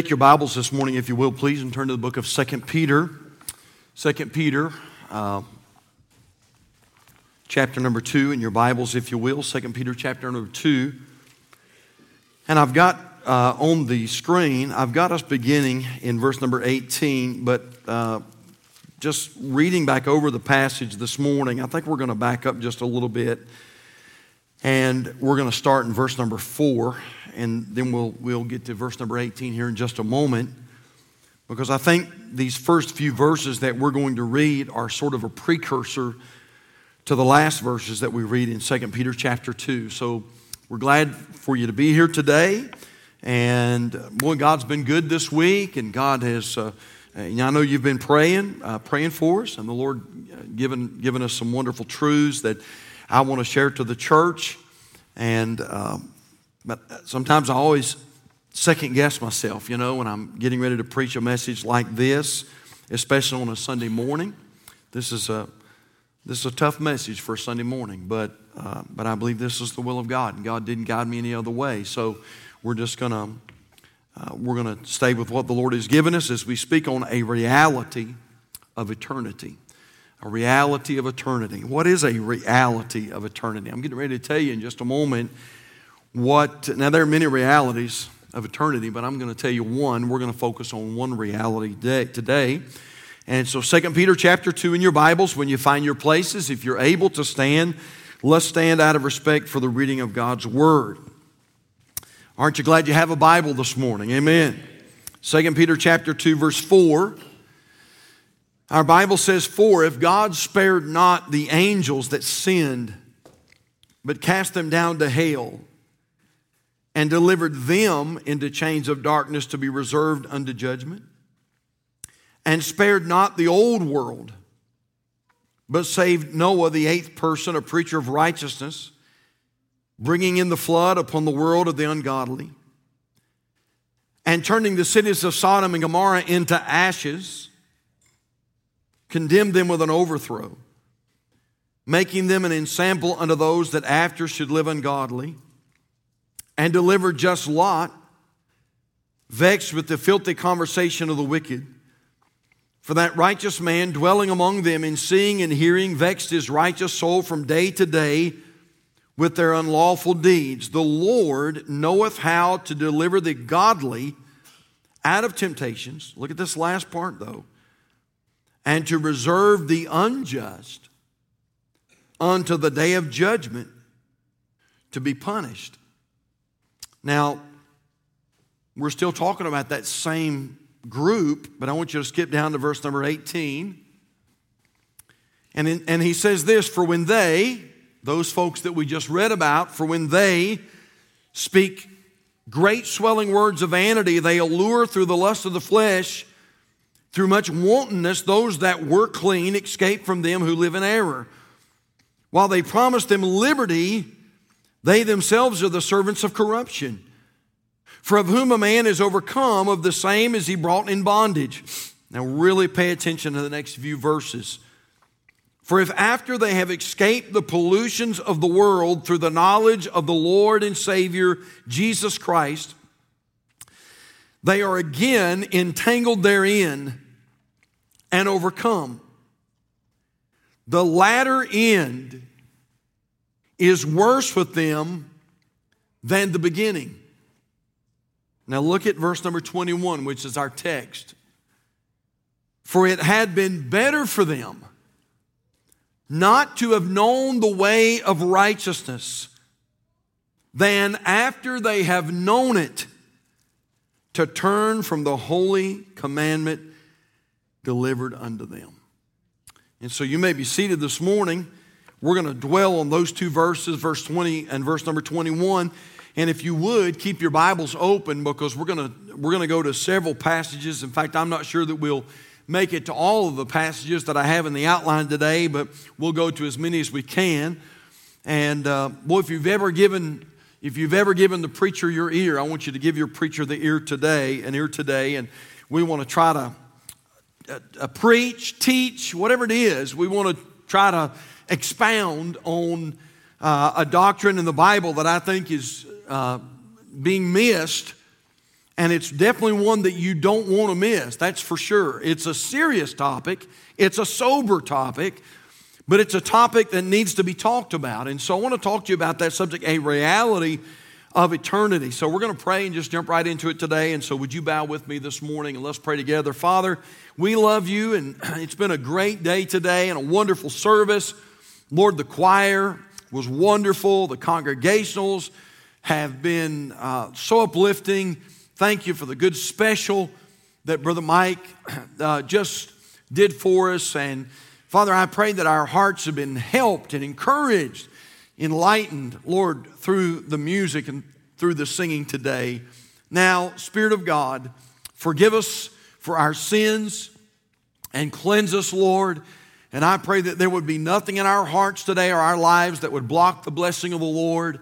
Take your Bibles this morning, if you will, please, and turn to the book of Second Peter. Second Peter, uh, chapter number 2, in your Bibles, if you will. Second Peter, chapter number 2. And I've got uh, on the screen, I've got us beginning in verse number 18, but uh, just reading back over the passage this morning, I think we're going to back up just a little bit. And we're going to start in verse number 4 and then we'll, we'll get to verse number 18 here in just a moment. Because I think these first few verses that we're going to read are sort of a precursor to the last verses that we read in 2 Peter chapter 2. So we're glad for you to be here today. And boy, God's been good this week, and God has, uh, I know you've been praying, uh, praying for us, and the Lord uh, given, given us some wonderful truths that I want to share to the church. And um, but sometimes I always second guess myself, you know, when I'm getting ready to preach a message like this, especially on a Sunday morning. This is a this is a tough message for a Sunday morning, but uh, but I believe this is the will of God, and God didn't guide me any other way. So we're just gonna uh, we're gonna stay with what the Lord has given us as we speak on a reality of eternity. A reality of eternity. What is a reality of eternity? I'm getting ready to tell you in just a moment what, now there are many realities of eternity, but I'm going to tell you one. We're going to focus on one reality today. And so 2 Peter chapter 2 in your Bibles, when you find your places, if you're able to stand, let's stand out of respect for the reading of God's Word. Aren't you glad you have a Bible this morning? Amen. 2 Peter chapter 2 verse 4. Our Bible says, For if God spared not the angels that sinned, but cast them down to hell, and delivered them into chains of darkness to be reserved unto judgment, and spared not the old world, but saved Noah, the eighth person, a preacher of righteousness, bringing in the flood upon the world of the ungodly, and turning the cities of Sodom and Gomorrah into ashes, condemned them with an overthrow, making them an ensample unto those that after should live ungodly and delivered just Lot, vexed with the filthy conversation of the wicked. For that righteous man dwelling among them in seeing and hearing vexed his righteous soul from day to day with their unlawful deeds. The Lord knoweth how to deliver the godly out of temptations. Look at this last part though. And to reserve the unjust unto the day of judgment to be punished. Now, we're still talking about that same group, but I want you to skip down to verse number 18. And, in, and he says this For when they, those folks that we just read about, for when they speak great swelling words of vanity, they allure through the lust of the flesh, through much wantonness, those that were clean escape from them who live in error. While they promise them liberty, they themselves are the servants of corruption. For of whom a man is overcome, of the same is he brought in bondage. Now, really pay attention to the next few verses. For if after they have escaped the pollutions of the world through the knowledge of the Lord and Savior Jesus Christ, they are again entangled therein and overcome. The latter end is worse with them than the beginning. Now look at verse number 21, which is our text. For it had been better for them not to have known the way of righteousness than after they have known it to turn from the holy commandment delivered unto them. And so you may be seated this morning we're going to dwell on those two verses, verse 20 and verse number 21. And if you would, keep your Bibles open because we're going to, we're going to go to several passages. In fact, I'm not sure that we'll make it to all of the passages that I have in the outline today, but we'll go to as many as we can. And uh, boy, if you've ever given if you've ever given the preacher your ear, I want you to give your preacher the ear today, an ear today, and we want to try to uh, uh, preach, teach, whatever it is. We want to try to expound on uh, a doctrine in the Bible that I think is uh, being missed and it's definitely one that you don't want to miss, that's for sure. It's a serious topic, it's a sober topic, but it's a topic that needs to be talked about. And so I want to talk to you about that subject, a reality of eternity. So we're going to pray and just jump right into it today. And so would you bow with me this morning and let's pray together. Father, we love you, and it's been a great day today and a wonderful service. Lord, the choir was wonderful, the congregationals have been uh, so uplifting. Thank you for the good special that Brother Mike uh, just did for us. And Father, I pray that our hearts have been helped and encouraged, enlightened, Lord, through the music and through the singing today. Now, Spirit of God, forgive us for our sins and cleanse us, Lord. And I pray that there would be nothing in our hearts today or our lives that would block the blessing of the Lord.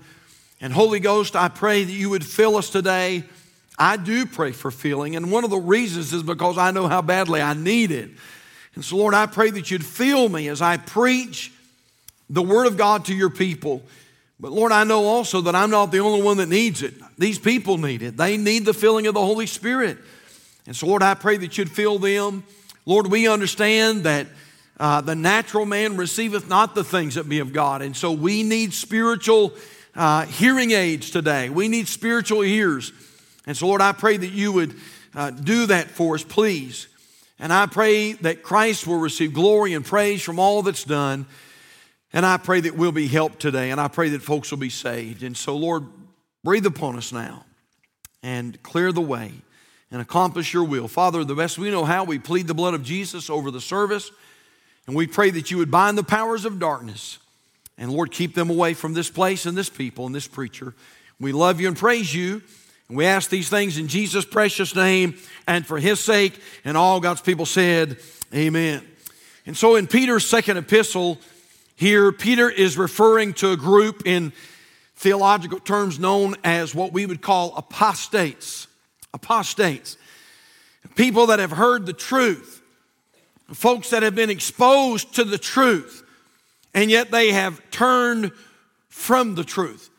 And Holy Ghost, I pray that you would fill us today I do pray for filling, and one of the reasons is because I know how badly I need it. And so, Lord, I pray that you'd fill me as I preach the Word of God to your people. But Lord, I know also that I'm not the only one that needs it. These people need it. They need the filling of the Holy Spirit. And so, Lord, I pray that you'd fill them. Lord, we understand that uh, the natural man receiveth not the things that be of God. And so we need spiritual uh, hearing aids today. We need spiritual ears. And so, Lord, I pray that you would uh, do that for us, please. And I pray that Christ will receive glory and praise from all that's done. And I pray that we'll be helped today. And I pray that folks will be saved. And so, Lord, breathe upon us now and clear the way and accomplish your will. Father, the best we know how, we plead the blood of Jesus over the service. And we pray that you would bind the powers of darkness. And Lord, keep them away from this place and this people and this preacher. We love you and praise you. And we ask these things in Jesus' precious name and for his sake. And all God's people said, Amen. And so in Peter's second epistle, here, Peter is referring to a group in theological terms known as what we would call apostates. Apostates. People that have heard the truth, folks that have been exposed to the truth, and yet they have turned from the truth.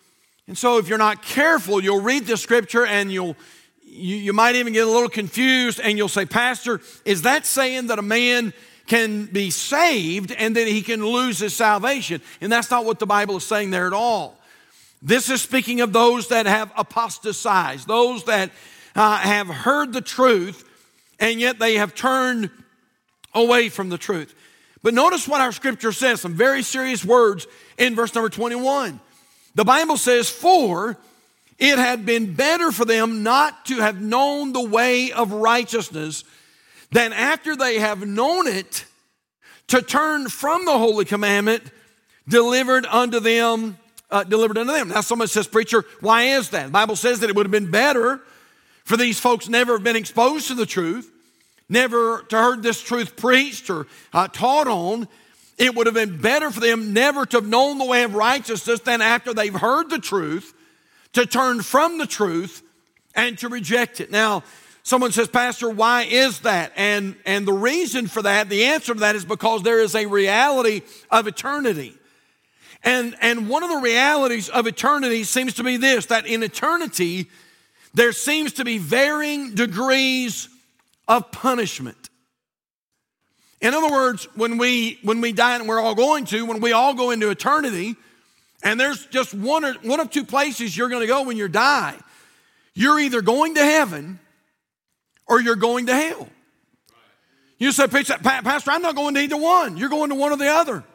And so, if you're not careful, you'll read the scripture and you'll you, you might even get a little confused and you'll say, Pastor, is that saying that a man can be saved and that he can lose his salvation? And that's not what the Bible is saying there at all. This is speaking of those that have apostatized, those that uh, have heard the truth and yet they have turned away from the truth. But notice what our scripture says, some very serious words in verse number 21. The Bible says, For it had been better for them not to have known the way of righteousness than after they have known it to turn from the holy commandment delivered unto them uh, delivered unto them now someone says preacher why is that the bible says that it would have been better for these folks never have been exposed to the truth never to heard this truth preached or uh, taught on it would have been better for them never to have known the way of righteousness than after they've heard the truth to turn from the truth and to reject it. Now, someone says, Pastor, why is that? And, and the reason for that, the answer to that is because there is a reality of eternity. And, and one of the realities of eternity seems to be this that in eternity, there seems to be varying degrees of punishment. In other words, when we when we die and we're all going to, when we all go into eternity, and there's just one or one of two places you're going to go when you die. You're either going to heaven or you're going to hell. You say, Pastor, I'm not going to either one. You're going to one or the other.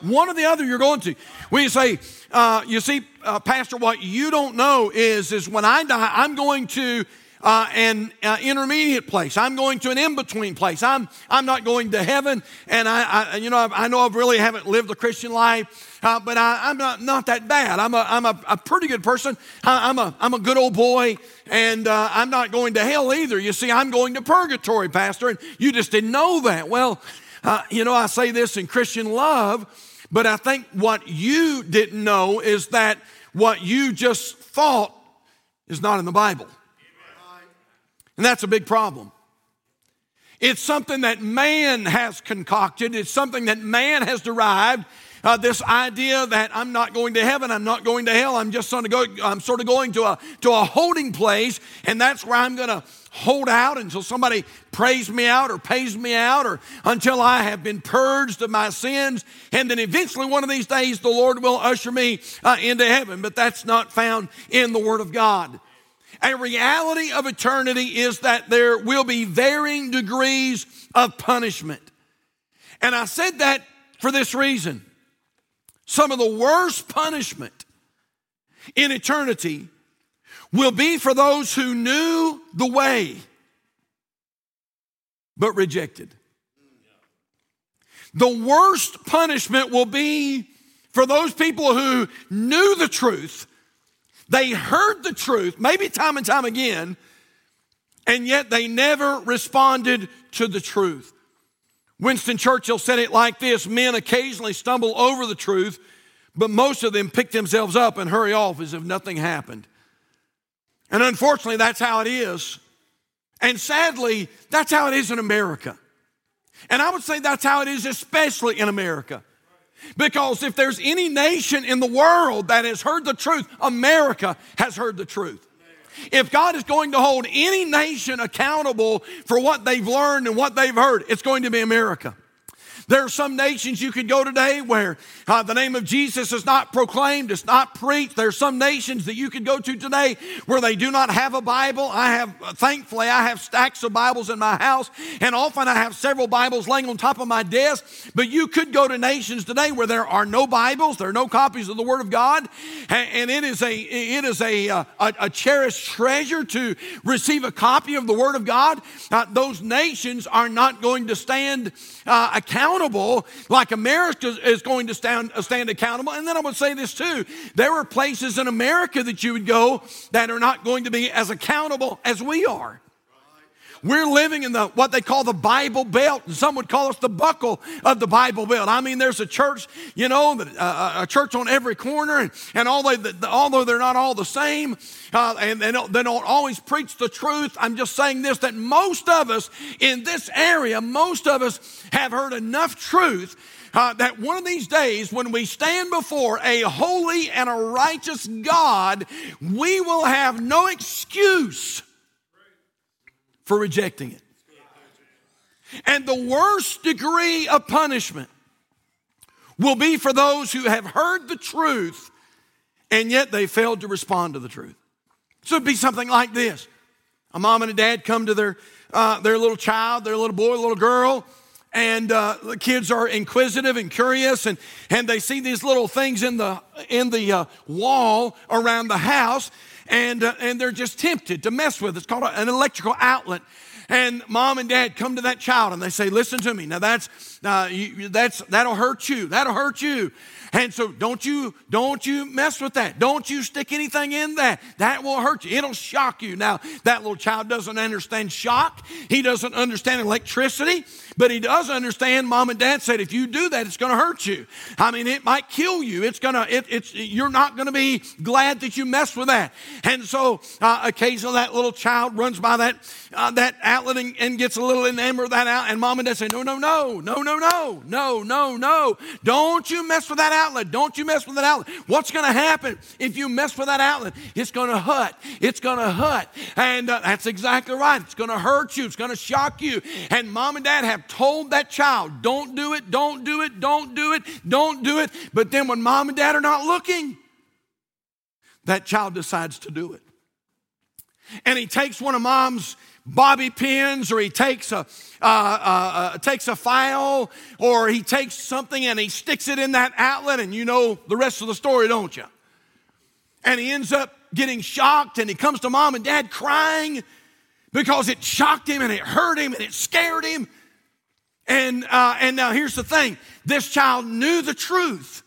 One or the other you're going to. When you say, uh, you see, uh, Pastor, what you don't know is, is when I die, I'm going to uh, an uh, intermediate place. I'm going to an in-between place. I'm, I'm not going to heaven. And I, I you know, I, I, know I really haven't lived a Christian life, uh, but I, am not, not that bad. I'm a, I'm a, a pretty good person. I, am a, I'm a good old boy and uh, I'm not going to hell either. You see, I'm going to purgatory, pastor. And you just didn't know that. Well, uh, you know, I say this in Christian love, but I think what you didn't know is that what you just thought is not in the Bible. And that's a big problem. It's something that man has concocted, it's something that man has derived, uh, this idea that I'm not going to heaven, I'm not going to hell, I'm just sort of, go, I'm sort of going to a, to a holding place, and that's where I'm going to hold out until somebody prays me out or pays me out or until I have been purged of my sins. And then eventually, one of these days, the Lord will usher me uh, into heaven. But that's not found in the Word of God. A reality of eternity is that there will be varying degrees of punishment. And I said that for this reason. Some of the worst punishment in eternity will be for those who knew the way but rejected. The worst punishment will be for those people who knew the truth, they heard the truth, maybe time and time again, and yet they never responded to the truth. Winston Churchill said it like this Men occasionally stumble over the truth, but most of them pick themselves up and hurry off as if nothing happened. And unfortunately, that's how it is. And sadly, that's how it is in America. And I would say that's how it is, especially in America. Because if there's any nation in the world that has heard the truth, America has heard the truth. If God is going to hold any nation accountable for what they've learned and what they've heard, it's going to be America. There are some nations you could go today where uh, the name of Jesus is not proclaimed, it's not preached. There are some nations that you could go to today where they do not have a Bible. I have, thankfully, I have stacks of Bibles in my house, and often I have several Bibles laying on top of my desk. But you could go to nations today where there are no Bibles, there are no copies of the Word of God, and it is a it is a, uh, a, a cherished treasure to receive a copy of the Word of God. Uh, those nations are not going to stand uh, accountable accountable like America is going to stand, uh, stand accountable. And then I would say this too there are places in America that you would go that are not going to be as accountable as we are. We're living in the what they call the Bible Belt, and some would call us the buckle of the Bible Belt. I mean, there's a church, you know, uh, a church on every corner, and, and although, the, although they're not all the same, uh, and they don't, they don't always preach the truth, I'm just saying this that most of us in this area, most of us have heard enough truth uh, that one of these days, when we stand before a holy and a righteous God, we will have no excuse for rejecting it. And the worst degree of punishment will be for those who have heard the truth and yet they failed to respond to the truth. So it'd be something like this a mom and a dad come to their, uh, their little child, their little boy, little girl, and uh, the kids are inquisitive and curious and, and they see these little things in the, in the uh, wall around the house and, uh, and they're just tempted to mess with. It's called an electrical outlet. And mom and dad come to that child and they say, "Listen to me. Now that's uh, you, that's that'll hurt you. That'll hurt you." And so don't you don't you mess with that. Don't you stick anything in that. That will hurt you. It'll shock you. Now, that little child doesn't understand shock. He doesn't understand electricity, but he does understand mom and dad said if you do that it's going to hurt you. I mean, it might kill you. It's going to it, it's you're not going to be glad that you messed with that. And so uh, occasionally that little child runs by that uh, that outlet and, and gets a little enamored of that out and mom and dad say no no no no no no no no no don't you mess with that outlet. Don't you mess with that outlet. What's going to happen if you mess with that outlet? It's going to hurt. It's going to hurt. And uh, that's exactly right. It's going to hurt you. It's going to shock you. And mom and dad have told that child, don't do it, don't do it, don't do it, don't do it. But then when mom and dad are not looking, that child decides to do it. And he takes one of mom's bobby pins or he takes a, uh, uh, uh, takes a file or he takes something and he sticks it in that outlet and you know the rest of the story don't you and he ends up getting shocked and he comes to mom and dad crying because it shocked him and it hurt him and it scared him and, uh, and now here's the thing. This child knew the truth.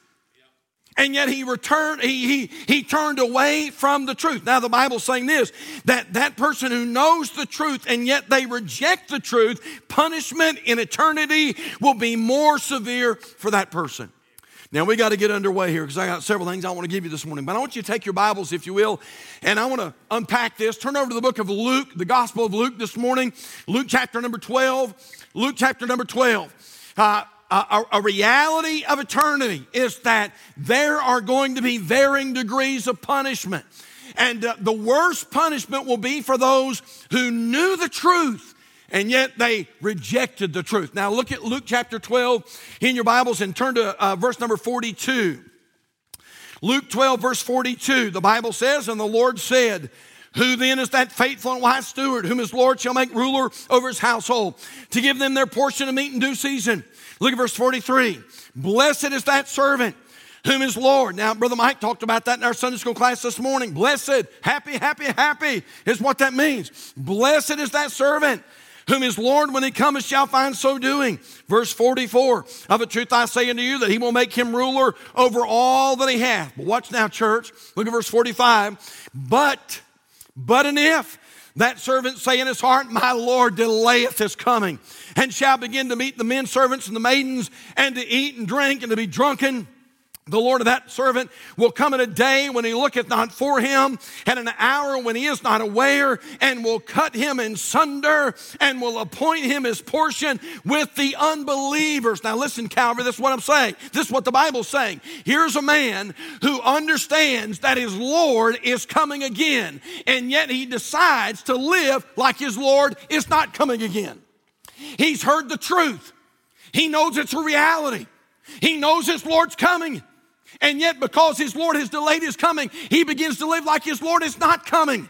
And yet he returned he, he he turned away from the truth. Now the bible's saying this that that person who knows the truth and yet they reject the truth punishment in eternity will be more severe for that person. Now we got to get underway here because i got several things i want to give you this morning but i want you to take your bibles if you will and i want to unpack this. Turn over to the book of luke the gospel of luke this morning. Luke chapter number 12 luke chapter number 12 uh, a, a, reality of eternity is that there are going to be varying degrees of punishment. And uh, the worst punishment will be for those who knew the truth and yet they rejected the truth. Now look at Luke chapter 12 in your Bibles and turn to uh, verse number 42. Luke 12, verse 42, the Bible says, And the Lord said, who then is that faithful and wise steward, whom his Lord shall make ruler over his household, to give them their portion of meat in due season? Look at verse 43. Blessed is that servant whom is Lord. Now, Brother Mike talked about that in our Sunday school class this morning. Blessed, happy, happy, happy is what that means. Blessed is that servant whom his Lord, when he cometh, shall find so doing. Verse 44 Of a truth I say unto you that he will make him ruler over all that he hath. But watch now, church. Look at verse 45. But, but and if that servant say in his heart, My Lord delayeth his coming, and shall begin to meet the men servants and the maidens, and to eat and drink and to be drunken the Lord of that servant will come in a day when he looketh not for him, and an hour when he is not aware, and will cut him in sunder, and will appoint him his portion with the unbelievers. Now, listen, Calvary, this is what I'm saying. This is what the Bible's saying. Here's a man who understands that his Lord is coming again, and yet he decides to live like his Lord is not coming again. He's heard the truth, he knows it's a reality, he knows his Lord's coming. And yet, because his Lord has delayed his coming, he begins to live like his Lord is not coming.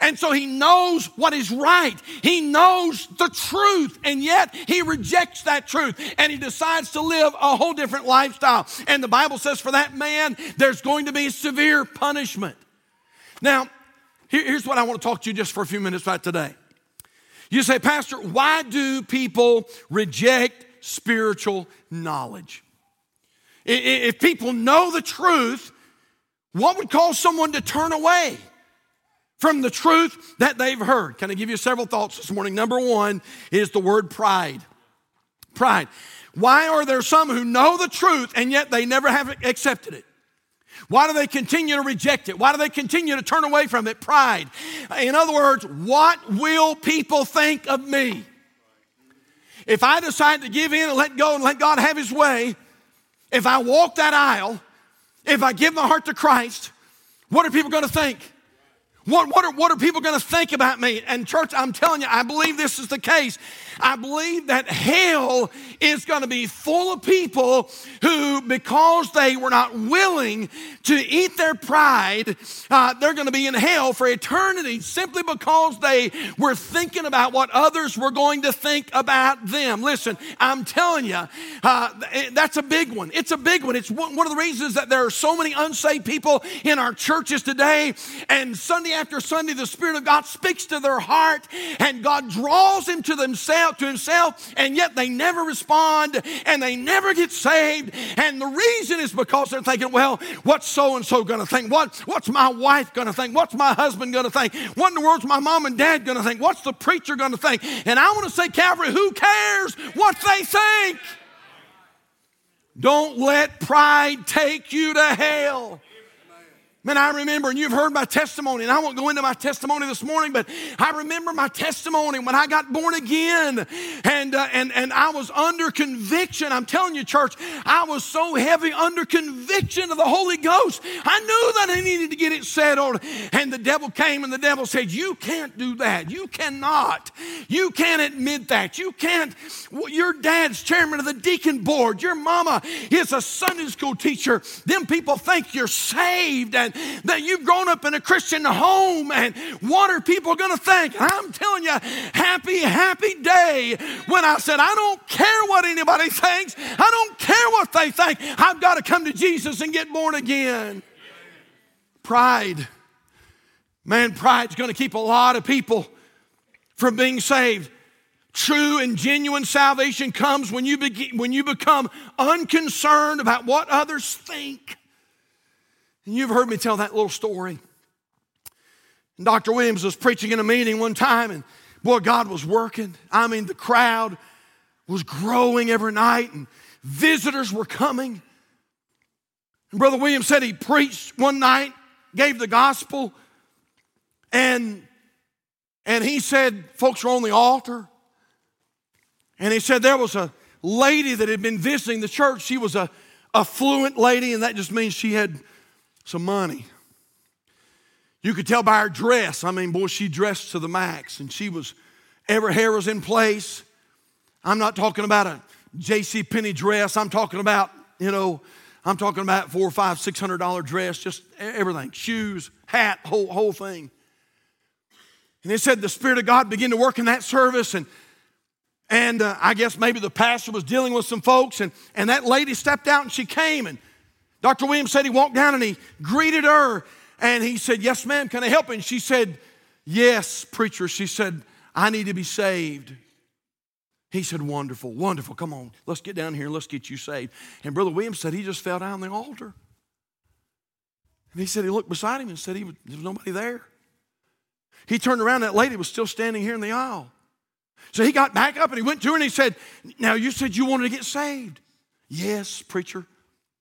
And so he knows what is right. He knows the truth, and yet he rejects that truth and he decides to live a whole different lifestyle. And the Bible says for that man, there's going to be severe punishment. Now, here's what I want to talk to you just for a few minutes about today. You say, Pastor, why do people reject spiritual knowledge? If people know the truth, what would cause someone to turn away from the truth that they've heard? Can I give you several thoughts this morning? Number one is the word pride. Pride. Why are there some who know the truth and yet they never have accepted it? Why do they continue to reject it? Why do they continue to turn away from it? Pride. In other words, what will people think of me? If I decide to give in and let go and let God have His way, if I walk that aisle, if I give my heart to Christ, what are people going to think? What, what, are, what are people going to think about me? And, church, I'm telling you, I believe this is the case. I believe that hell is going to be full of people who, because they were not willing to eat their pride, uh, they're going to be in hell for eternity simply because they were thinking about what others were going to think about them. Listen, I'm telling you, uh, that's a big one. It's a big one. It's one of the reasons that there are so many unsaved people in our churches today. And Sunday after Sunday, the Spirit of God speaks to their heart and God draws them to themselves out to himself, and yet they never respond and they never get saved. And the reason is because they're thinking, well, what's so and so going to think? What, what's my wife going to think? What's my husband going to think? What in the world's my mom and dad going to think? What's the preacher going to think? And I want to say, Calvary, who cares what they think? Don't let pride take you to hell. Man, I remember, and you've heard my testimony, and I won't go into my testimony this morning, but I remember my testimony when I got born again, and uh, and and I was under conviction. I'm telling you, church, I was so heavy under conviction of the Holy Ghost. I knew that I needed to get it settled, and the devil came, and the devil said, "You can't do that. You cannot. You can't admit that. You can't. Your dad's chairman of the deacon board. Your mama is a Sunday school teacher. Them people think you're saved and." That, that you've grown up in a Christian home and what are people going to think? I'm telling you, happy, happy day when I said, I don't care what anybody thinks. I don't care what they think. I've got to come to Jesus and get born again. Pride. Man, pride's going to keep a lot of people from being saved. True and genuine salvation comes when you, begin, when you become unconcerned about what others think. And you've heard me tell that little story. And Dr. Williams was preaching in a meeting one time, and boy, God was working. I mean, the crowd was growing every night, and visitors were coming. And Brother Williams said he preached one night, gave the gospel, and, and he said folks were on the altar. And he said there was a lady that had been visiting the church. She was a affluent lady, and that just means she had some money. You could tell by her dress. I mean, boy, she dressed to the max, and she was, every hair was in place. I'm not talking about a J.C. Penney dress. I'm talking about, you know, I'm talking about four, five, six hundred dollar dress, just everything, shoes, hat, whole whole thing. And it said the Spirit of God began to work in that service, and and uh, I guess maybe the pastor was dealing with some folks, and and that lady stepped out and she came, and Dr. Williams said he walked down and he greeted her, and he said, "Yes, ma'am, can I help?" you?" And she said, "Yes, preacher." She said, "I need to be saved." He said, Wonderful, wonderful. Come on, let's get down here and let's get you saved. And Brother Williams said he just fell down on the altar. And he said he looked beside him and said he was, there was nobody there. He turned around, that lady was still standing here in the aisle. So he got back up and he went to her and he said, Now you said you wanted to get saved. Yes, preacher,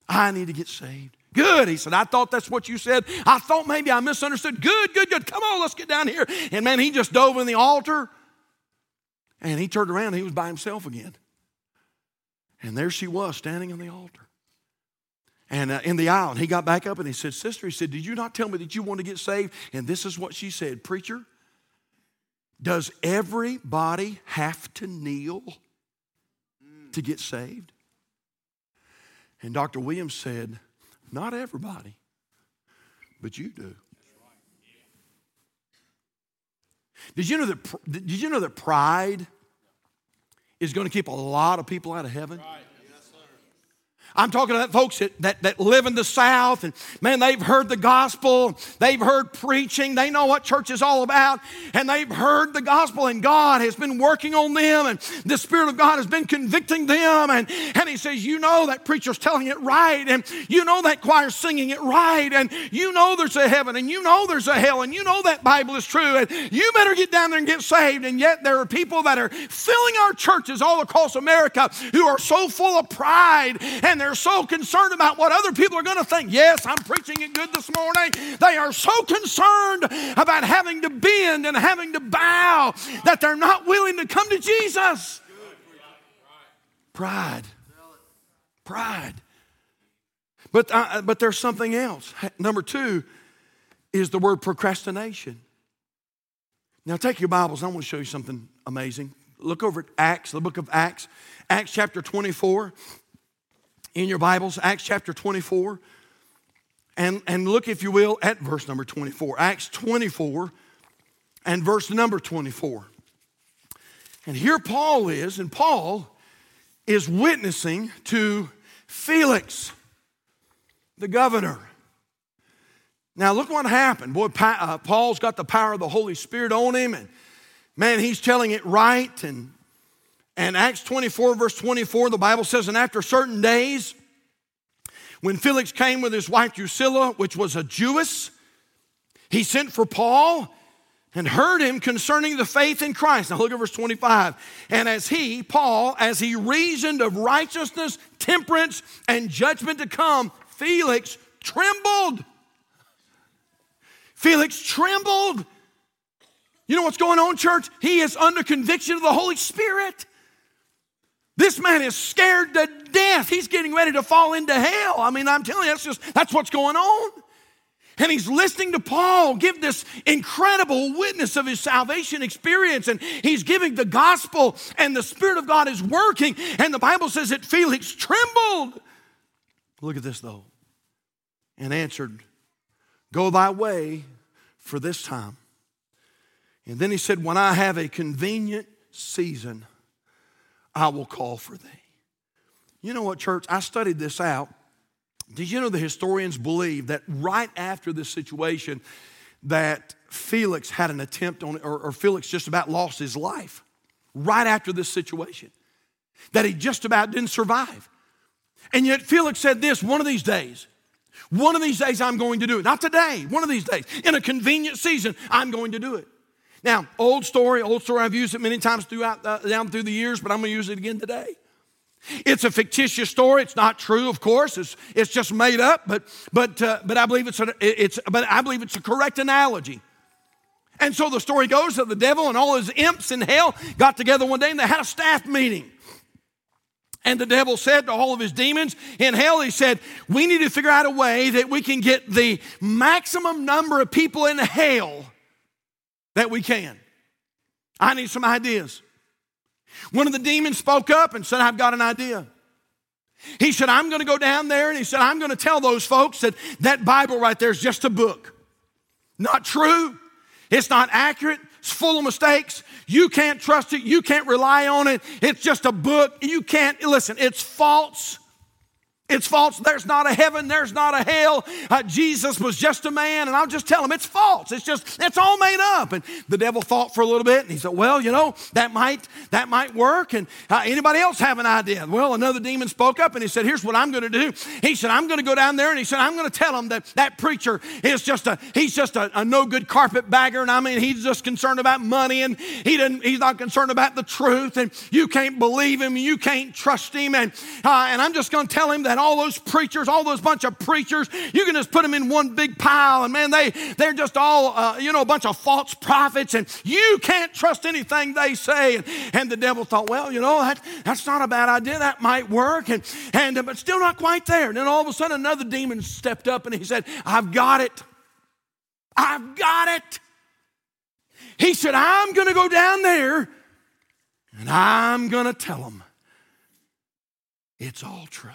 I need to get saved. Good. He said, I thought that's what you said. I thought maybe I misunderstood. Good, good, good. Come on, let's get down here. And man, he just dove in the altar and he turned around and he was by himself again. And there she was standing on the altar. And uh, in the aisle, and he got back up and he said, Sister, he said, Did you not tell me that you want to get saved? And this is what she said Preacher, does everybody have to kneel to get saved? And Dr. Williams said, Not everybody, but you do. Did you know that, did you know that pride is going to keep a lot of people out of heaven? Right. I'm talking about folks that, that, that, live in the South and man, they've heard the gospel, they've heard preaching, they know what church is all about, and they've heard the gospel, and God has been working on them, and the Spirit of God has been convicting them. And, and He says, You know that preacher's telling it right, and you know that choir's singing it right, and you know there's a heaven, and you know there's a hell, and you know that Bible is true, and you better get down there and get saved. And yet there are people that are filling our churches all across America who are so full of pride and they're so concerned about what other people are going to think. Yes, I'm preaching it good this morning. They are so concerned about having to bend and having to bow that they're not willing to come to Jesus. Pride. Pride. But, uh, but there's something else. Number two is the word procrastination. Now, take your Bibles. I want to show you something amazing. Look over at Acts, the book of Acts, Acts chapter 24 in your Bibles, Acts chapter 24, and, and look, if you will, at verse number 24. Acts 24 and verse number 24. And here Paul is, and Paul is witnessing to Felix, the governor. Now, look what happened. Boy, uh, Paul's got the power of the Holy Spirit on him, and man, he's telling it right, and and Acts 24, verse 24, the Bible says, And after certain days, when Felix came with his wife Drusilla, which was a Jewess, he sent for Paul and heard him concerning the faith in Christ. Now look at verse 25. And as he, Paul, as he reasoned of righteousness, temperance, and judgment to come, Felix trembled. Felix trembled. You know what's going on, church? He is under conviction of the Holy Spirit. This man is scared to death. He's getting ready to fall into hell. I mean, I'm telling you, that's just that's what's going on. And he's listening to Paul give this incredible witness of his salvation experience. And he's giving the gospel, and the Spirit of God is working. And the Bible says that Felix trembled. Look at this, though. And answered, Go thy way for this time. And then he said, When I have a convenient season, I will call for thee. You know what, church? I studied this out. Did you know the historians believe that right after this situation, that Felix had an attempt on, or, or Felix just about lost his life right after this situation, that he just about didn't survive. And yet Felix said this one of these days, one of these days I'm going to do it. Not today, one of these days. In a convenient season, I'm going to do it. Now, old story, old story, I've used it many times throughout, uh, down through the years, but I'm going to use it again today. It's a fictitious story. It's not true, of course. It's, it's just made up, but, but, uh, but, I believe it's a, it's, but I believe it's a correct analogy. And so the story goes that the devil and all his imps in hell got together one day and they had a staff meeting. And the devil said to all of his demons in hell, he said, We need to figure out a way that we can get the maximum number of people in hell that we can. I need some ideas. One of the demons spoke up and said, I've got an idea. He said, I'm going to go down there and he said, I'm going to tell those folks that that Bible right there is just a book. Not true. It's not accurate. It's full of mistakes. You can't trust it. You can't rely on it. It's just a book. You can't, listen, it's false. It's false. There's not a heaven. There's not a hell. Uh, Jesus was just a man. And I'll just tell him it's false. It's just, it's all made up. And the devil thought for a little bit and he said, well, you know, that might, that might work. And uh, anybody else have an idea? Well, another demon spoke up and he said, here's what I'm going to do. He said, I'm going to go down there and he said, I'm going to tell him that that preacher is just a, he's just a, a no good carpetbagger. And I mean, he's just concerned about money and he didn't, he's not concerned about the truth. And you can't believe him. You can't trust him. And, uh, and I'm just going to tell him that all those preachers, all those bunch of preachers, you can just put them in one big pile, and man, they they're just all uh, you know a bunch of false prophets, and you can't trust anything they say. And, and the devil thought, well, you know that that's not a bad idea. That might work, and and uh, but still not quite there. And then all of a sudden, another demon stepped up, and he said, "I've got it. I've got it." He said, "I'm going to go down there." And I'm going to tell them it's all true.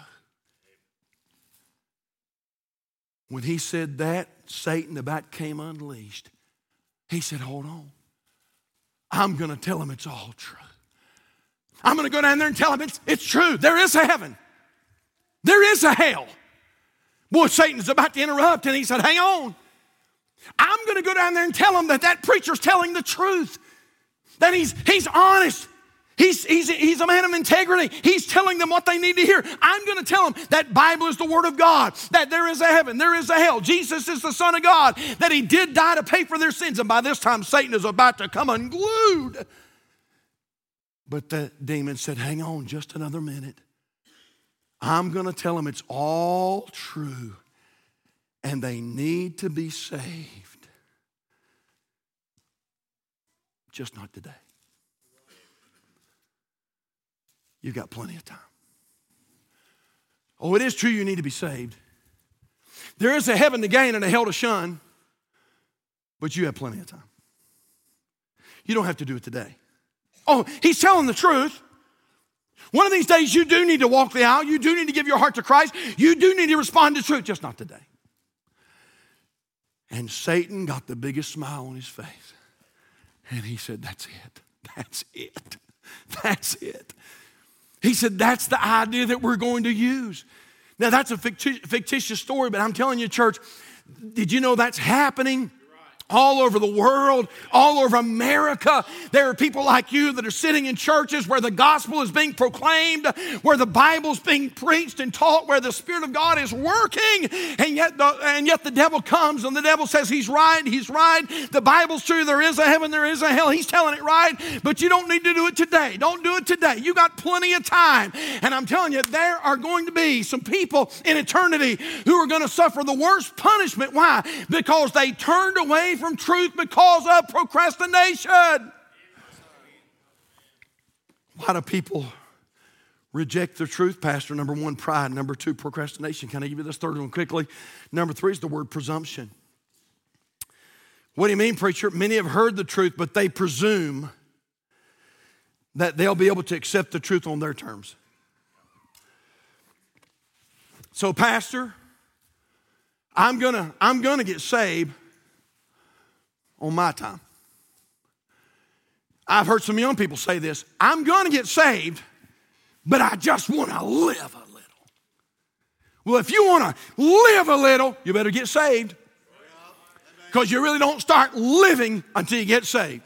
When he said that, Satan about came unleashed. He said, Hold on. I'm going to tell him it's all true. I'm going to go down there and tell him it's, it's true. There is a heaven, there is a hell. Boy, Satan's about to interrupt, and he said, Hang on. I'm going to go down there and tell him that that preacher's telling the truth, that he's, he's honest, He's, he's, he's a man of integrity. He's telling them what they need to hear. I'm going to tell them that Bible is the Word of God, that there is a heaven, there is a hell. Jesus is the Son of God, that He did die to pay for their sins. And by this time, Satan is about to come unglued. But the demon said, Hang on just another minute. I'm going to tell them it's all true and they need to be saved. Just not today. You've got plenty of time. Oh, it is true you need to be saved. There is a heaven to gain and a hell to shun, but you have plenty of time. You don't have to do it today. Oh, he's telling the truth. One of these days, you do need to walk the aisle. You do need to give your heart to Christ. You do need to respond to truth, just not today. And Satan got the biggest smile on his face. And he said, That's it. That's it. That's it. He said, That's the idea that we're going to use. Now, that's a fictitious story, but I'm telling you, church, did you know that's happening? All over the world, all over America. There are people like you that are sitting in churches where the gospel is being proclaimed, where the Bible's being preached and taught, where the Spirit of God is working, and yet the, and yet the devil comes and the devil says he's right, he's right. The Bible's true. There is a heaven, there is a hell. He's telling it right, but you don't need to do it today. Don't do it today. You got plenty of time. And I'm telling you, there are going to be some people in eternity who are going to suffer the worst punishment. Why? Because they turned away from truth because of procrastination. Why do people reject the truth, Pastor? Number one, pride. Number two, procrastination. Can I give you this third one quickly? Number three is the word presumption. What do you mean, preacher? Many have heard the truth, but they presume that they'll be able to accept the truth on their terms. So, Pastor, I'm gonna, I'm gonna get saved on my time. I've heard some young people say this I'm going to get saved, but I just want to live a little. Well, if you want to live a little, you better get saved because you really don't start living until you get saved.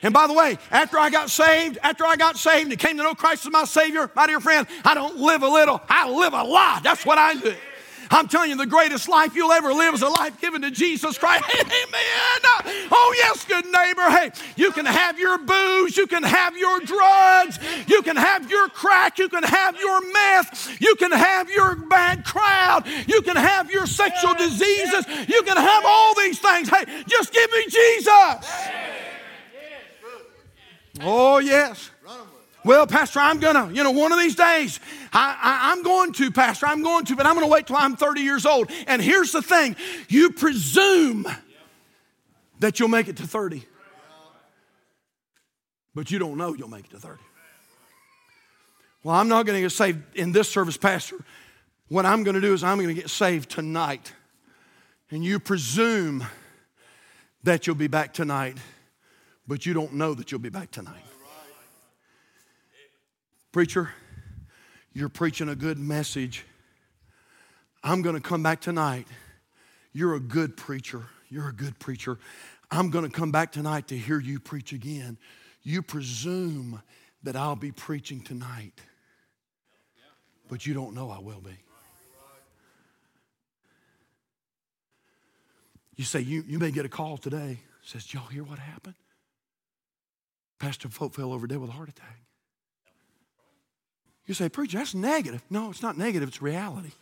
And by the way, after I got saved, after I got saved and came to know Christ as my Savior, my dear friend, I don't live a little, I live a lot. That's what I do. I'm telling you, the greatest life you'll ever live is a life given to Jesus Christ. Amen. Oh, yes, good neighbor. Hey, you can have your booze, you can have your drugs, you can have your crack, you can have your meth, you can have your bad crowd, you can have your sexual diseases, you can have all these things. Hey, just give me Jesus. Oh, yes. Well, Pastor, I'm gonna, you know, one of these days, I, am going to, Pastor, I'm going to, but I'm gonna wait till I'm 30 years old. And here's the thing you presume that you'll make it to 30, but you don't know you'll make it to 30. Well, I'm not gonna get saved in this service, Pastor. What I'm gonna do is I'm gonna get saved tonight. And you presume that you'll be back tonight, but you don't know that you'll be back tonight. Preacher, you're preaching a good message. I'm going to come back tonight. You're a good preacher. You're a good preacher. I'm going to come back tonight to hear you preach again. You presume that I'll be preaching tonight, but you don't know I will be. You say, you, you may get a call today. Says, y'all hear what happened? Pastor Folk fell over dead with a heart attack. You say, Preacher, that's negative. No, it's not negative, it's reality.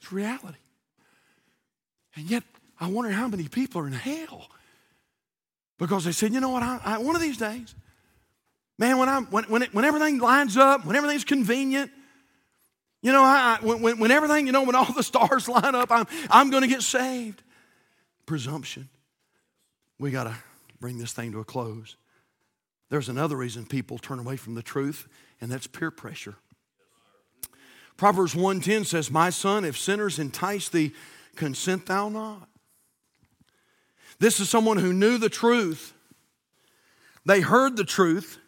It's reality. And yet, I wonder how many people are in hell because they said, you know what, I, I, one of these days, man, when, I'm, when, when, it, when everything lines up, when everything's convenient, you know, I, when, when everything, you know, when all the stars line up, I'm, I'm going to get saved. Presumption. We got to bring this thing to a close. There's another reason people turn away from the truth, and that's peer pressure. Proverbs 1:10 says, "My son, if sinners entice thee, consent thou not." This is someone who knew the truth. They heard the truth.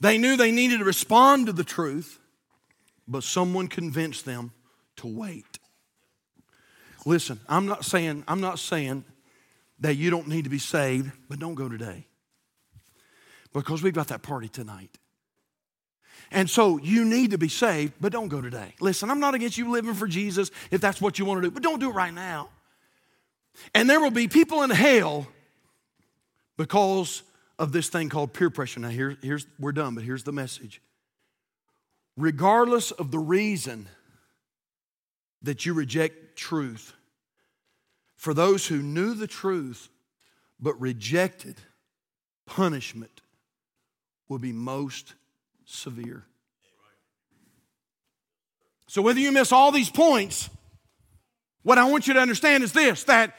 They knew they needed to respond to the truth, but someone convinced them to wait. Listen, I'm not saying I'm not saying that you don't need to be saved, but don't go today. Because we've got that party tonight. And so you need to be saved, but don't go today. Listen, I'm not against you living for Jesus if that's what you want to do, but don't do it right now. And there will be people in hell because of this thing called peer pressure. Now, here, here's we're done, but here's the message. Regardless of the reason that you reject truth, for those who knew the truth but rejected punishment will be most severe. So, whether you miss all these points, what I want you to understand is this that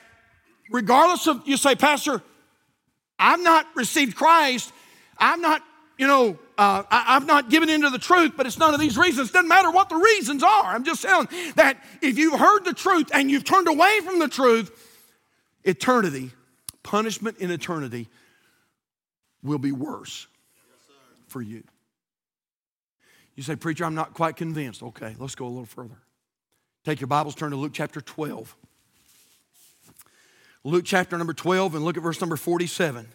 regardless of, you say, Pastor, I've not received Christ, I've not, you know, uh, I, have not given into the truth, but it's none of these reasons. Doesn't matter what the reasons are. I'm just saying that if you've heard the truth and you've turned away from the truth, eternity, punishment in eternity, will be worse for you. You say, Preacher, I'm not quite convinced. Okay, let's go a little further. Take your Bibles, turn to Luke chapter 12. Luke chapter number 12 and look at verse number 47.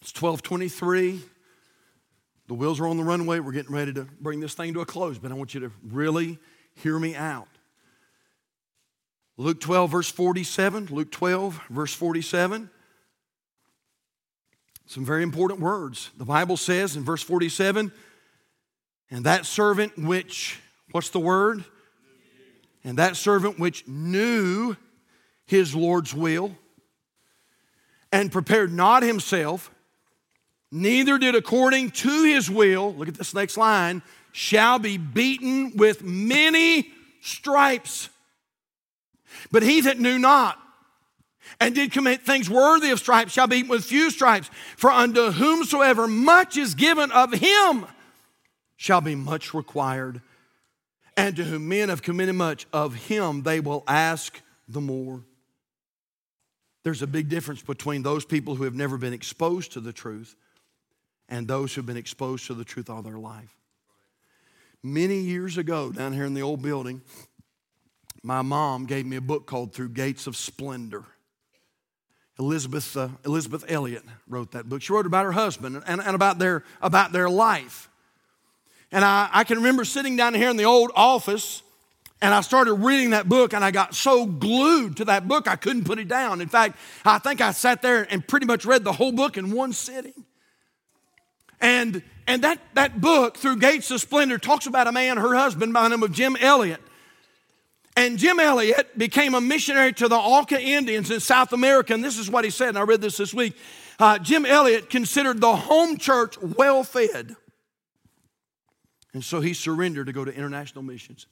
It's 1223. The wheels are on the runway. We're getting ready to bring this thing to a close, but I want you to really hear me out. Luke 12, verse 47. Luke 12, verse 47. Some very important words. The Bible says in verse 47 and that servant which, what's the word? And that servant which knew his Lord's will and prepared not himself, neither did according to his will, look at this next line, shall be beaten with many stripes. But he that knew not and did commit things worthy of stripes shall be with few stripes. For unto whomsoever much is given of him, shall be much required. And to whom men have committed much, of him they will ask the more. There's a big difference between those people who have never been exposed to the truth and those who've been exposed to the truth all their life. Many years ago, down here in the old building, my mom gave me a book called Through Gates of Splendor. Elisabeth, uh, Elisabeth Elliot wrote that book. She wrote about her husband and, and about, their, about their life. And I, I can remember sitting down here in the old office and I started reading that book and I got so glued to that book I couldn't put it down. In fact, I think I sat there and pretty much read the whole book in one sitting. And, and that, that book, Through Gates of Splendor, talks about a man, her husband, by the name of Jim Elliot. And Jim Elliot became a missionary to the Auca Indians in South America. And this is what he said, and I read this this week Uh, Jim Elliot considered the home church well fed. And so he surrendered to go to international missions.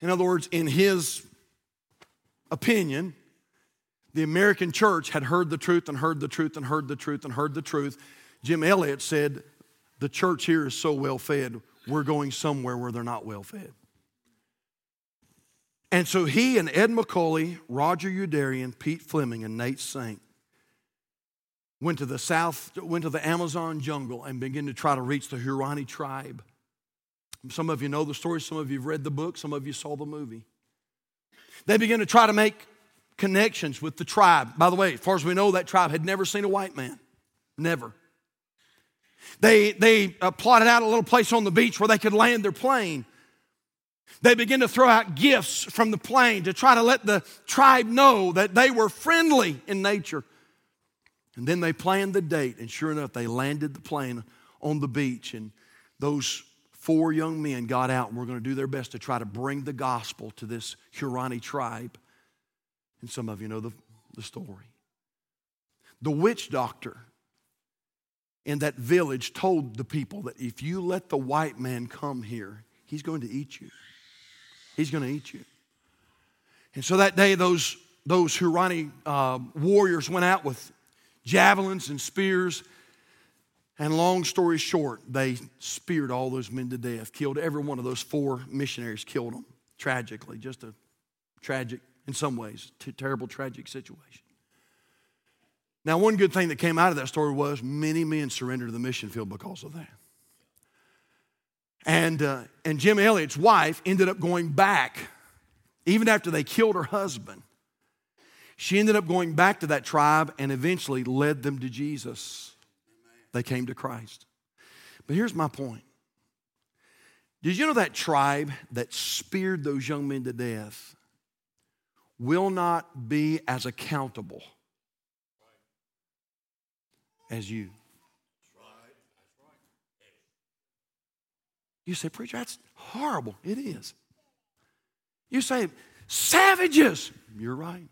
In other words, in his opinion, the American church had heard the truth and heard the truth and heard the truth and heard the truth. Jim Elliot said, The church here is so well fed, we're going somewhere where they're not well fed. And so he and Ed McCully, Roger Youderian, Pete Fleming, and Nate Saint went to the south, went to the Amazon jungle and began to try to reach the Huaorani tribe. Some of you know the story, some of you have read the book, some of you saw the movie. They began to try to make connections with the tribe. By the way, as far as we know, that tribe had never seen a white man. Never. They, they uh, plotted out a little place on the beach where they could land their plane. They began to throw out gifts from the plane to try to let the tribe know that they were friendly in nature. And then they planned the date, and sure enough, they landed the plane on the beach. And those four young men got out and were going to do their best to try to bring the gospel to this Huaorani tribe. And some of you know the, the story. The witch doctor in that village told the people that if you let the white man come here, he's going to eat you. He's going to eat you. And so that day, those, those Huaorani uh, warriors went out with javelins and spears. And long story short, they speared all those men to death, killed every one of those four missionaries, killed them tragically. Just a tragic, in some ways, terrible, tragic situation. Now, one good thing that came out of that story was many men surrendered to the mission field because of that. And, uh, and Jim Elliot's wife ended up going back, even after they killed her husband. She ended up going back to that tribe and eventually led them to Jesus. They came to Christ. But here's my point Did you know that tribe that speared those young men to death will not be as accountable as you. You say, Preacher, that's horrible. It is. You say, Savages. You're right.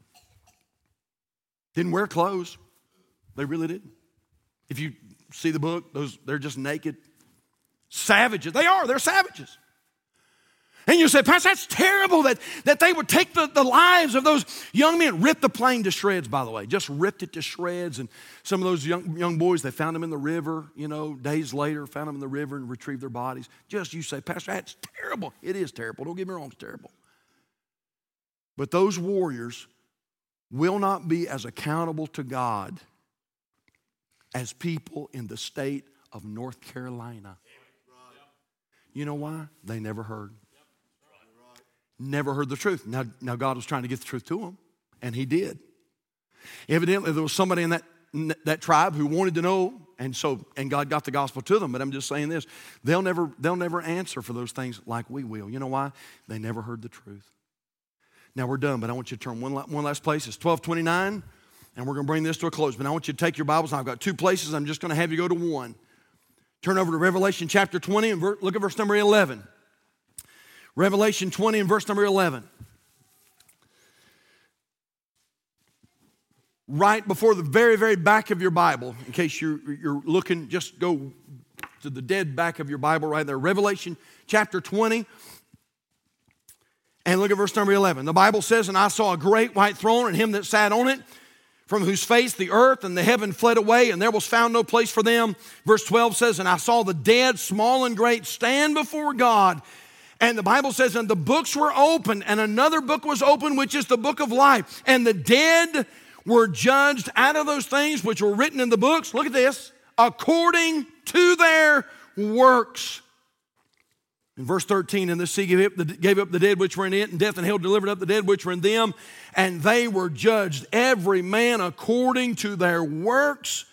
Didn't wear clothes. They really didn't. If you see the book, those they're just naked. Savages. They are, they're savages. And you say, Pastor, that's terrible that, that they would take the, the lives of those young men, rip the plane to shreds, by the way, just ripped it to shreds. And some of those young, young boys, they found them in the river, you know, days later, found them in the river and retrieved their bodies. Just you say, Pastor, that's terrible. It is terrible. Don't get me wrong, it's terrible. But those warriors will not be as accountable to God as people in the state of North Carolina. You know why? They never heard never heard the truth. Now, now God was trying to get the truth to them, and He did. Evidently, there was somebody in that, in that tribe who wanted to know, and so and God got the gospel to them. But I'm just saying this: they'll never they'll never answer for those things like we will. You know why? They never heard the truth. Now we're done, but I want you to turn one, one last place. It's 1229, and we're going to bring this to a close. But I want you to take your Bibles. I've got two places. I'm just going to have you go to one. Turn over to Revelation chapter 20 and look at verse number 11. Revelation 20 and verse number 11. Right before the very, very back of your Bible, in case you're, you're looking, just go to the dead back of your Bible right there. Revelation chapter 20. And look at verse number 11. The Bible says, And I saw a great white throne and him that sat on it, from whose face the earth and the heaven fled away, and there was found no place for them. Verse 12 says, And I saw the dead, small and great, stand before God, and the Bible says, and the books were opened, and another book was opened, which is the book of life. And the dead were judged out of those things which were written in the books. Look at this according to their works. In verse 13, and the sea gave up, the, gave up the dead which were in it, and death and hell delivered up the dead which were in them, and they were judged, every man according to their works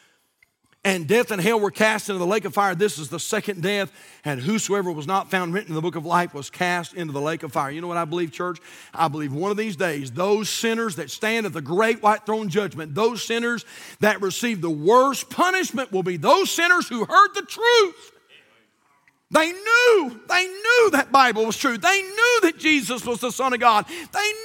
and death and hell were cast into the lake of fire. This is the second death. And whosoever was not found written in the book of life was cast into the lake of fire. You know what I believe, church? I believe one of these days, those sinners that stand at the great white throne judgment, those sinners that receive the worst punishment will be those sinners who heard the truth They knew, they knew that Bible was true. They knew that Jesus was the Son of God. They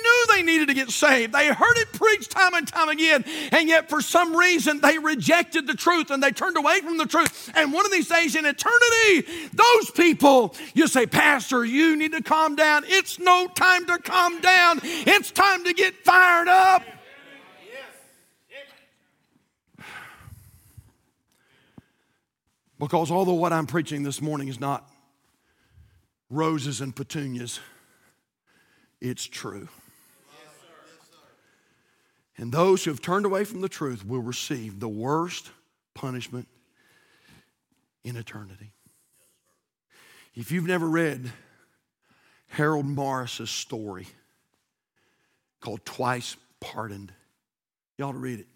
knew they needed to get saved. They heard it preached time and time again. And yet, for some reason, they rejected the truth and they turned away from the truth. And one of these days in eternity, those people, you say, Pastor, you need to calm down. It's no time to calm down, it's time to get fired up. Because although what I'm preaching this morning is not roses and petunias, it's true. And those who have turned away from the truth will receive the worst punishment in eternity. If you've never read Harold Morris's story called Twice Pardoned, you ought to read it.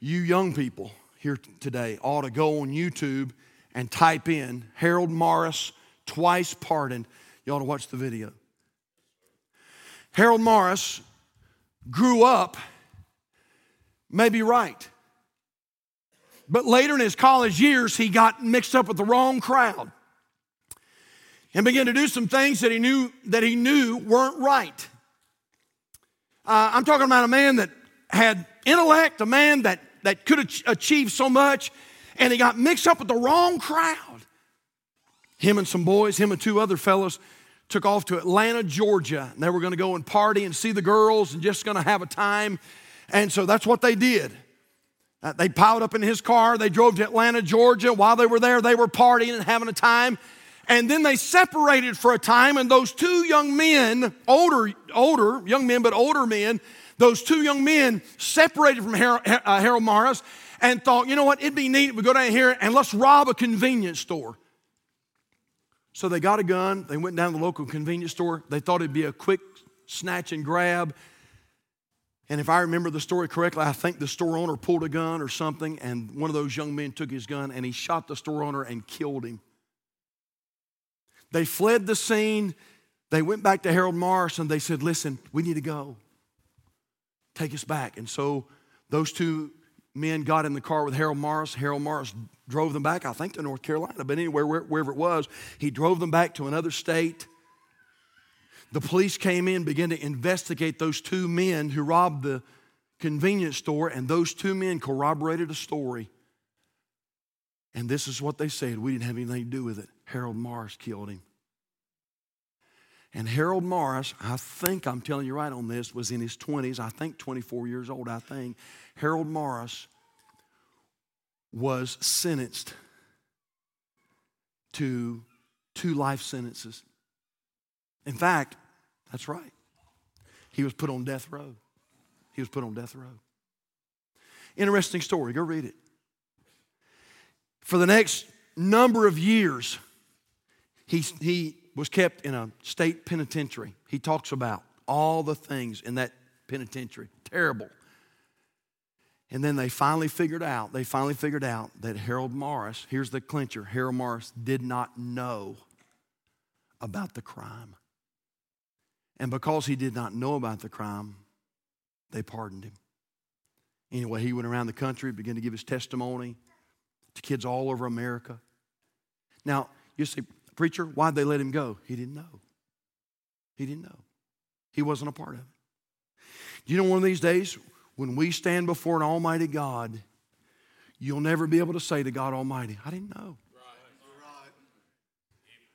You young people, here today ought to go on YouTube and type in Harold Morris twice pardoned. You ought to watch the video. Harold Morris grew up maybe right. But later in his college years, he got mixed up with the wrong crowd and began to do some things that he knew that he knew weren't right. Uh, I'm talking about a man that had intellect, a man that that could achieve so much, and he got mixed up with the wrong crowd. Him and some boys, him and two other fellows, took off to Atlanta, Georgia. And they were going to go and party and see the girls and just going to have a time. And so that's what they did. Uh, they piled up in his car. They drove to Atlanta, Georgia. While they were there, they were partying and having a time. And then they separated for a time, and those two young men, older, older, young men, but older men, those two young men separated from Harold, uh, Harold Morris and thought, you know what, it'd be neat if we go down here and let's rob a convenience store. So they got a gun, they went down to the local convenience store. They thought it'd be a quick snatch and grab. And if I remember the story correctly, I think the store owner pulled a gun or something, and one of those young men took his gun and he shot the store owner and killed him. They fled the scene. They went back to Harold Morris and they said, Listen, we need to go take us back. And so those two men got in the car with Harold Morris. Harold Morris drove them back, I think to North Carolina, but anywhere, wherever it was, he drove them back to another state. The police came in, began to investigate those two men who robbed the convenience store, and those two men corroborated a story. And this is what they said we didn't have anything to do with it. Harold Morris killed him. And Harold Morris, I think I'm telling you right on this, was in his 20s, I think 24 years old, I think. Harold Morris was sentenced to two life sentences. In fact, that's right. He was put on death row. He was put on death row. Interesting story. Go read it. For the next number of years, he, he was kept in a state penitentiary. He talks about all the things in that penitentiary. Terrible. And then they finally figured out, they finally figured out that Harold Morris, here's the clincher, Harold Morris did not know about the crime. And because he did not know about the crime, they pardoned him. Anyway, he went around the country, began to give his testimony to kids all over America. Now, you say, Preacher, why'd they let him go? He didn't know. He didn't know. He wasn't a part of it. You know, one of these days, when we stand before an Almighty God, you'll never be able to say to God Almighty, I didn't know.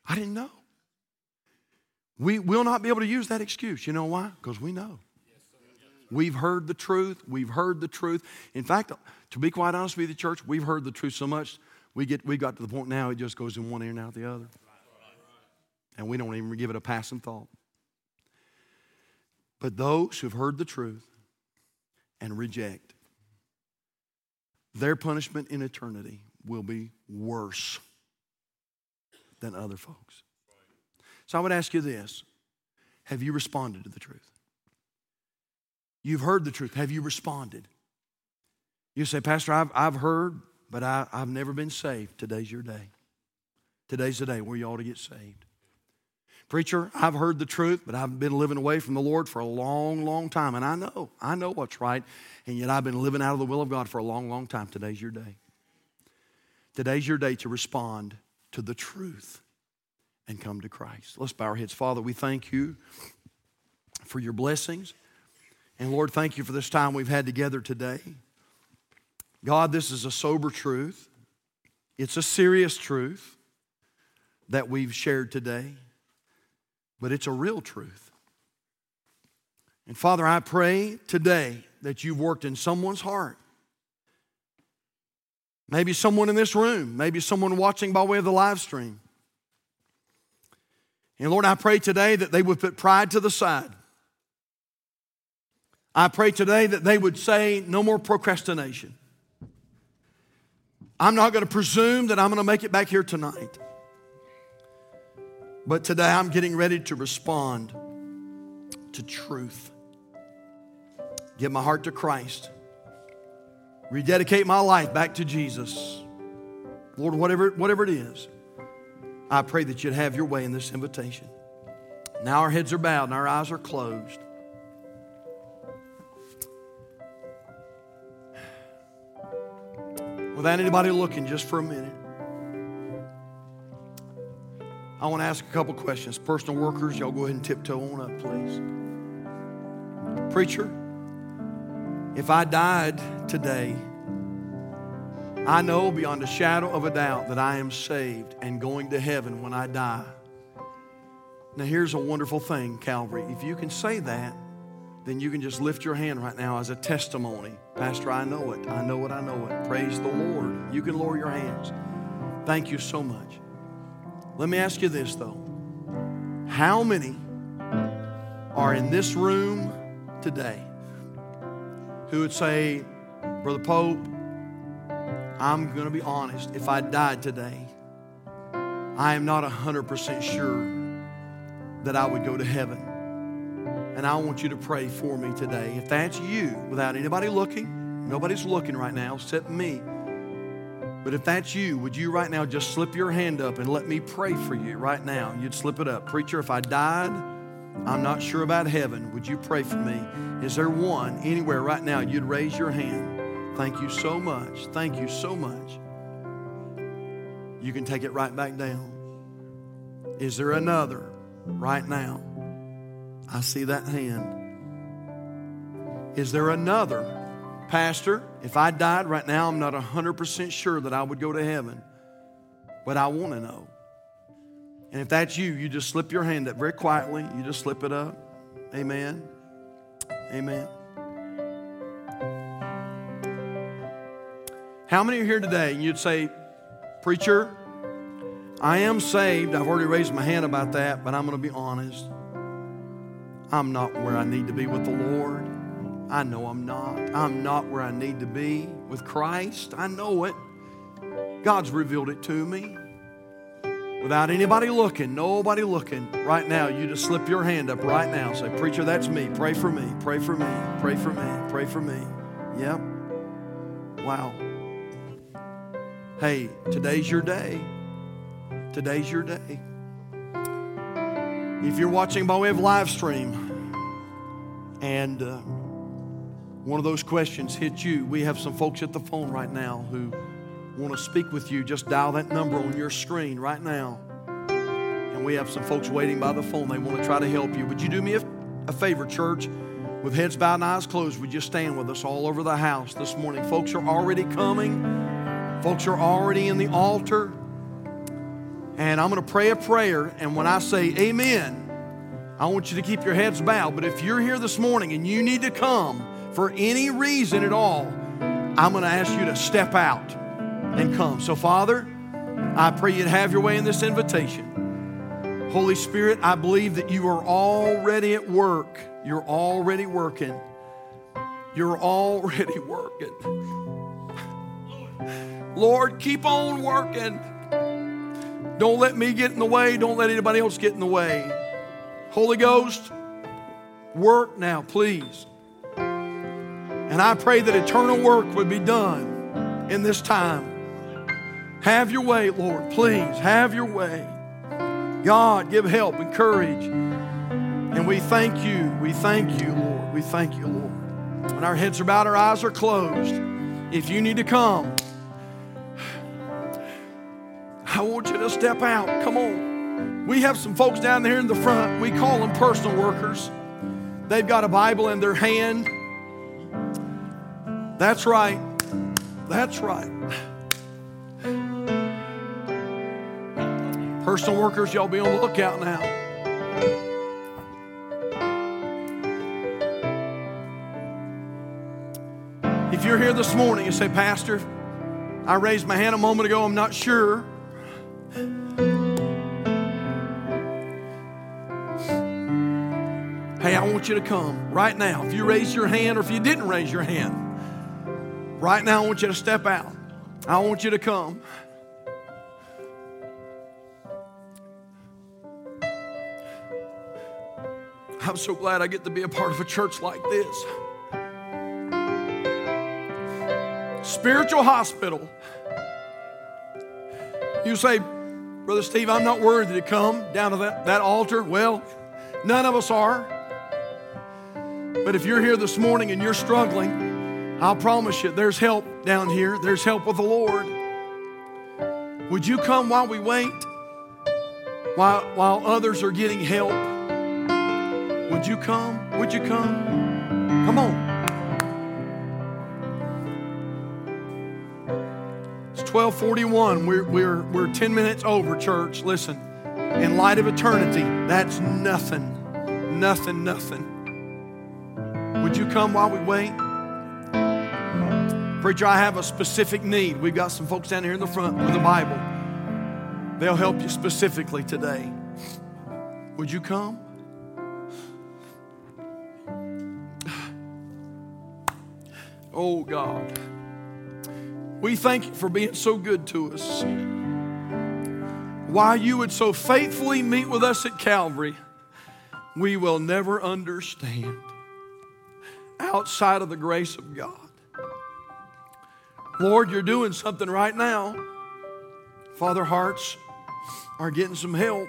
I didn't know. We will not be able to use that excuse. You know why? Because we know. We've heard the truth. We've heard the truth. In fact, to be quite honest with you, the church, we've heard the truth so much, we, get, we got to the point now it just goes in one ear and out the other and we don't even give it a passing thought. But those who've heard the truth and reject, their punishment in eternity will be worse than other folks. So I would ask you this Have you responded to the truth? You've heard the truth. Have you responded? You say, Pastor, I've, I've heard, but I, I've never been saved. Today's your day. Today's the day where you ought to get saved. Preacher, I've heard the truth, but I've been living away from the Lord for a long, long time. And I know, I know what's right. And yet I've been living out of the will of God for a long, long time. Today's your day. Today's your day to respond to the truth and come to Christ. Let's bow our heads. Father, we thank you for your blessings. And Lord, thank you for this time we've had together today. God, this is a sober truth. It's a serious truth that we've shared today, but it's a real truth. And Father, I pray today that you've worked in someone's heart. Maybe someone in this room, maybe someone watching by way of the live stream. And Lord, I pray today that they would put pride to the side. I pray today that they would say, no more procrastination. I'm not going to presume that I'm going to make it back here tonight. But today I'm getting ready to respond to truth. Give my heart to Christ. Rededicate my life back to Jesus. Lord, whatever, whatever it is, I pray that you'd have your way in this invitation. Now our heads are bowed and our eyes are closed. Without anybody looking, just for a minute. I want to ask a couple questions. Personal workers, y'all go ahead and tiptoe on up, please. Preacher, if I died today, I know beyond a shadow of a doubt that I am saved and going to heaven when I die. Now, here's a wonderful thing, Calvary. If you can say that, then you can just lift your hand right now as a testimony. Pastor, I know it. I know it. I know it. Praise the Lord. You can lower your hands. Thank you so much. Let me ask you this, though. How many are in this room today who would say, Brother Pope, I'm going to be honest. If I died today, I am not 100% sure that I would go to heaven. And I want you to pray for me today. If that's you, without anybody looking, nobody's looking right now except me. But if that's you, would you right now just slip your hand up and let me pray for you right now? You'd slip it up. Preacher, if I died, I'm not sure about heaven. Would you pray for me? Is there one anywhere right now you'd raise your hand? Thank you so much. Thank you so much. You can take it right back down. Is there another right now? I see that hand. Is there another? Pastor, if I died right now, I'm not 100% sure that I would go to heaven, but I want to know. And if that's you, you just slip your hand up very quietly. You just slip it up. Amen. Amen. How many are here today and you'd say, Preacher, I am saved. I've already raised my hand about that, but I'm going to be honest. I'm not where I need to be with the Lord. I know I'm not. I'm not where I need to be with Christ. I know it. God's revealed it to me. Without anybody looking, nobody looking, right now, you just slip your hand up right now. Say, Preacher, that's me. Pray for me. Pray for me. Pray for me. Pray for me. Yep. Wow. Hey, today's your day. Today's your day. If you're watching by way of live stream and uh, one of those questions hit you, we have some folks at the phone right now who want to speak with you. Just dial that number on your screen right now. And we have some folks waiting by the phone. They want to try to help you. Would you do me a, a favor, church? With heads bowed and eyes closed, would you stand with us all over the house this morning? Folks are already coming, folks are already in the altar. And I'm going to pray a prayer. And when I say amen, I want you to keep your heads bowed. But if you're here this morning and you need to come, for any reason at all, I'm going to ask you to step out and come. So, Father, I pray you'd have your way in this invitation. Holy Spirit, I believe that you are already at work. You're already working. You're already working. Lord, keep on working. Don't let me get in the way. Don't let anybody else get in the way. Holy Ghost, work now, please. And I pray that eternal work would be done in this time. Have your way, Lord. Please have your way. God, give help and courage. And we thank you. We thank you, Lord. We thank you, Lord. When our heads are bowed, our eyes are closed. If you need to come, I want you to step out. Come on. We have some folks down there in the front. We call them personal workers. They've got a Bible in their hand. That's right. That's right. Personal workers, y'all be on the lookout now. If you're here this morning and say, Pastor, I raised my hand a moment ago, I'm not sure. Hey, I want you to come right now. If you raise your hand or if you didn't raise your hand, right now I want you to step out. I want you to come. I'm so glad I get to be a part of a church like this. Spiritual hospital. You say, Brother Steve, I'm not worthy to come down to that, that altar. Well, none of us are. But if you're here this morning and you're struggling, I'll promise you there's help down here. There's help with the Lord. Would you come while we wait? While, while others are getting help? Would you come? Would you come? Come on. It's 1241. We're, we're, we're 10 minutes over, church. Listen, in light of eternity, that's nothing. Nothing, nothing. Would you come while we wait? Preacher, I have a specific need. We've got some folks down here in the front with a Bible. They'll help you specifically today. Would you come? Oh God, we thank you for being so good to us. Why you would so faithfully meet with us at Calvary, we will never understand outside of the grace of God. Lord, you're doing something right now. Father, hearts are getting some help.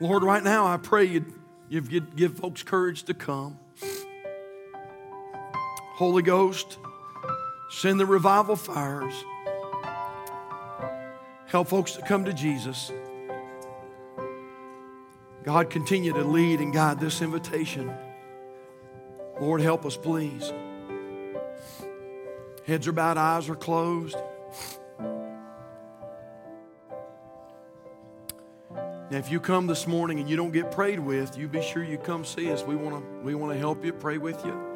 Lord, right now I pray you'd, you'd give, give folks courage to come. Holy Ghost, send the revival fires. Help folks to come to Jesus. God, continue to lead and guide this invitation. Lord, help us, please. Heads are bowed, eyes are closed. Now, if you come this morning and you don't get prayed with, you be sure you come see us. We want to we want to help you, pray with you.